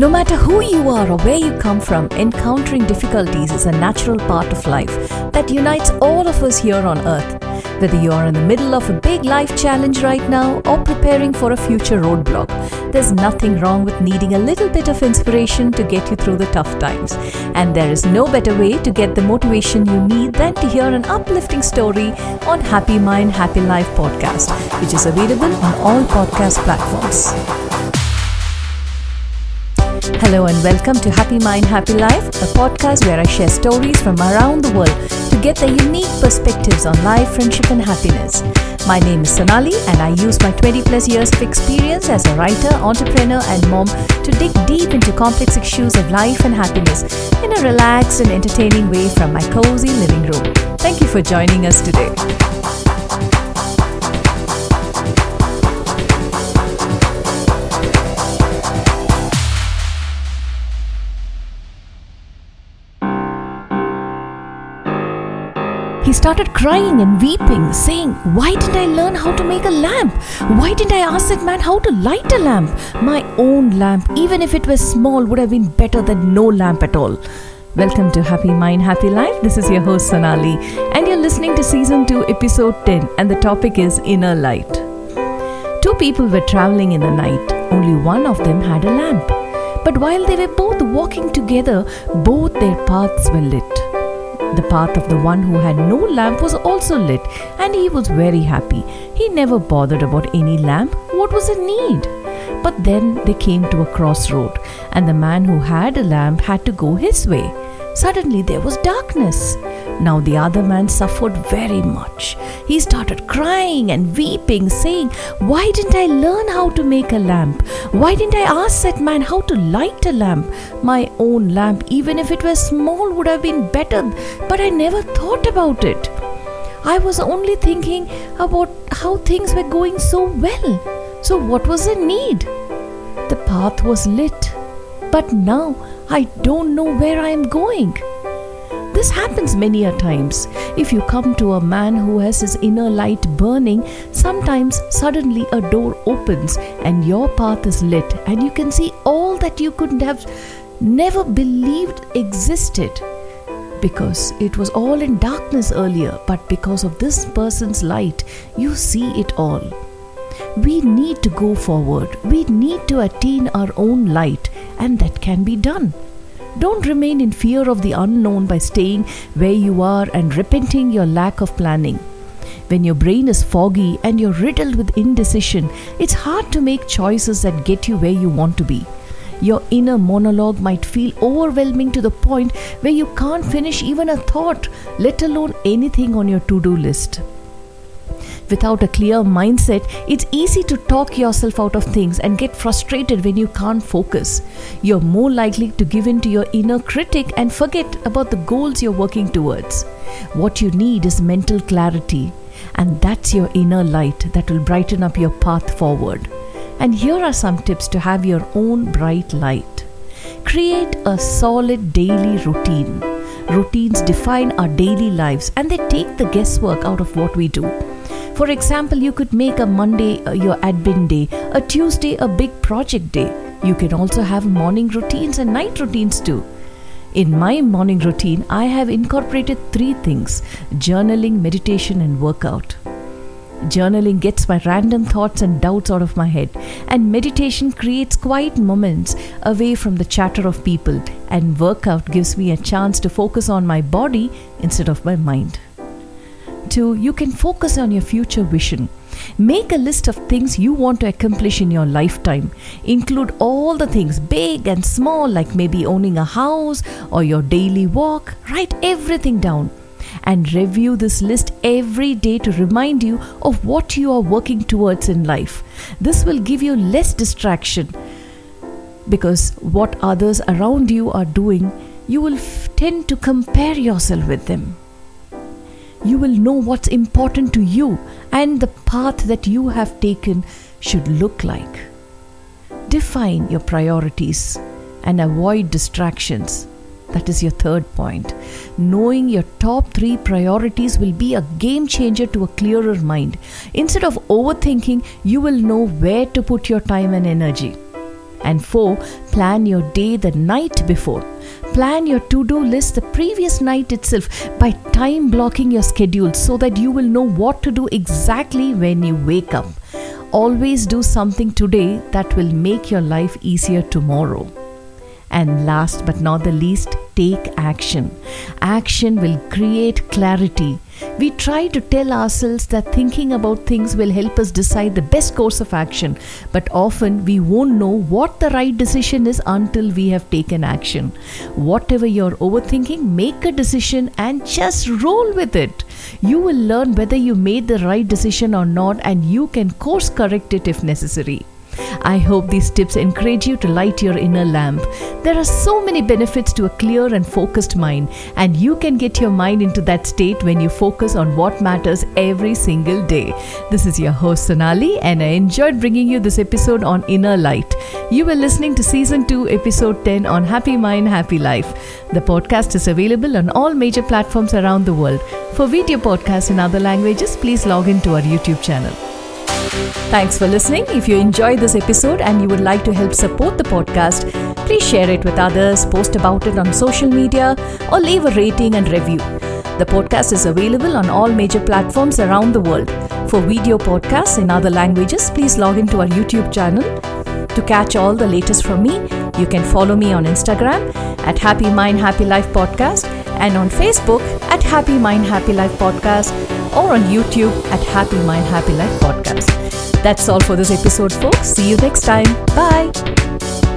No matter who you are or where you come from, encountering difficulties is a natural part of life that unites all of us here on earth. Whether you are in the middle of a big life challenge right now or preparing for a future roadblock, there's nothing wrong with needing a little bit of inspiration to get you through the tough times. And there is no better way to get the motivation you need than to hear an uplifting story on Happy Mind, Happy Life podcast, which is available on all podcast platforms. Hello and welcome to Happy Mind, Happy Life, a podcast where I share stories from around the world to get their unique perspectives on life, friendship, and happiness. My name is Sonali, and I use my 20 plus years of experience as a writer, entrepreneur, and mom to dig deep into complex issues of life and happiness in a relaxed and entertaining way from my cozy living room. Thank you for joining us today. He started crying and weeping, saying, Why didn't I learn how to make a lamp? Why didn't I ask that man how to light a lamp? My own lamp, even if it was small, would have been better than no lamp at all. Welcome to Happy Mind, Happy Life. This is your host Sonali, and you're listening to Season 2, Episode 10, and the topic is Inner Light. Two people were traveling in the night. Only one of them had a lamp. But while they were both walking together, both their paths were lit. The path of the one who had no lamp was also lit, and he was very happy. He never bothered about any lamp. What was the need? But then they came to a crossroad, and the man who had a lamp had to go his way. Suddenly there was darkness. Now the other man suffered very much. He started crying and weeping, saying, Why didn't I learn how to make a lamp? Why didn't I ask that man how to light a lamp? My own lamp, even if it was small, would have been better, but I never thought about it. I was only thinking about how things were going so well. So, what was the need? The path was lit, but now I don't know where I am going. This happens many a times. If you come to a man who has his inner light burning, sometimes suddenly a door opens and your path is lit, and you can see all that you couldn't have never believed existed. Because it was all in darkness earlier, but because of this person's light, you see it all. We need to go forward. We need to attain our own light, and that can be done. Don't remain in fear of the unknown by staying where you are and repenting your lack of planning. When your brain is foggy and you're riddled with indecision, it's hard to make choices that get you where you want to be. Your inner monologue might feel overwhelming to the point where you can't finish even a thought, let alone anything on your to do list. Without a clear mindset, it's easy to talk yourself out of things and get frustrated when you can't focus. You're more likely to give in to your inner critic and forget about the goals you're working towards. What you need is mental clarity, and that's your inner light that will brighten up your path forward. And here are some tips to have your own bright light. Create a solid daily routine. Routines define our daily lives and they take the guesswork out of what we do. For example, you could make a Monday uh, your admin day, a Tuesday a big project day. You can also have morning routines and night routines too. In my morning routine, I have incorporated three things journaling, meditation, and workout. Journaling gets my random thoughts and doubts out of my head, and meditation creates quiet moments away from the chatter of people, and workout gives me a chance to focus on my body instead of my mind. Two, you can focus on your future vision. Make a list of things you want to accomplish in your lifetime. Include all the things, big and small, like maybe owning a house or your daily walk. Write everything down and review this list every day to remind you of what you are working towards in life. This will give you less distraction because what others around you are doing, you will f- tend to compare yourself with them. You will know what's important to you and the path that you have taken should look like. Define your priorities and avoid distractions. That is your third point. Knowing your top three priorities will be a game changer to a clearer mind. Instead of overthinking, you will know where to put your time and energy. And 4. Plan your day the night before. Plan your to do list the previous night itself by time blocking your schedule so that you will know what to do exactly when you wake up. Always do something today that will make your life easier tomorrow. And last but not the least, take action. Action will create clarity. We try to tell ourselves that thinking about things will help us decide the best course of action, but often we won't know what the right decision is until we have taken action. Whatever you're overthinking, make a decision and just roll with it. You will learn whether you made the right decision or not, and you can course correct it if necessary. I hope these tips encourage you to light your inner lamp. There are so many benefits to a clear and focused mind, and you can get your mind into that state when you focus on what matters every single day. This is your host Sonali, and I enjoyed bringing you this episode on Inner Light. You were listening to Season 2, Episode 10 on Happy Mind, Happy Life. The podcast is available on all major platforms around the world. For video podcasts in other languages, please log into our YouTube channel. Thanks for listening. If you enjoyed this episode and you would like to help support the podcast, please share it with others, post about it on social media, or leave a rating and review. The podcast is available on all major platforms around the world. For video podcasts in other languages, please log into our YouTube channel. To catch all the latest from me, you can follow me on Instagram at Happy Mind Happy Life Podcast and on Facebook at Happy Mind Happy Life Podcast or on YouTube at Happy Mind Happy Life Podcast. That's all for this episode, folks. See you next time. Bye.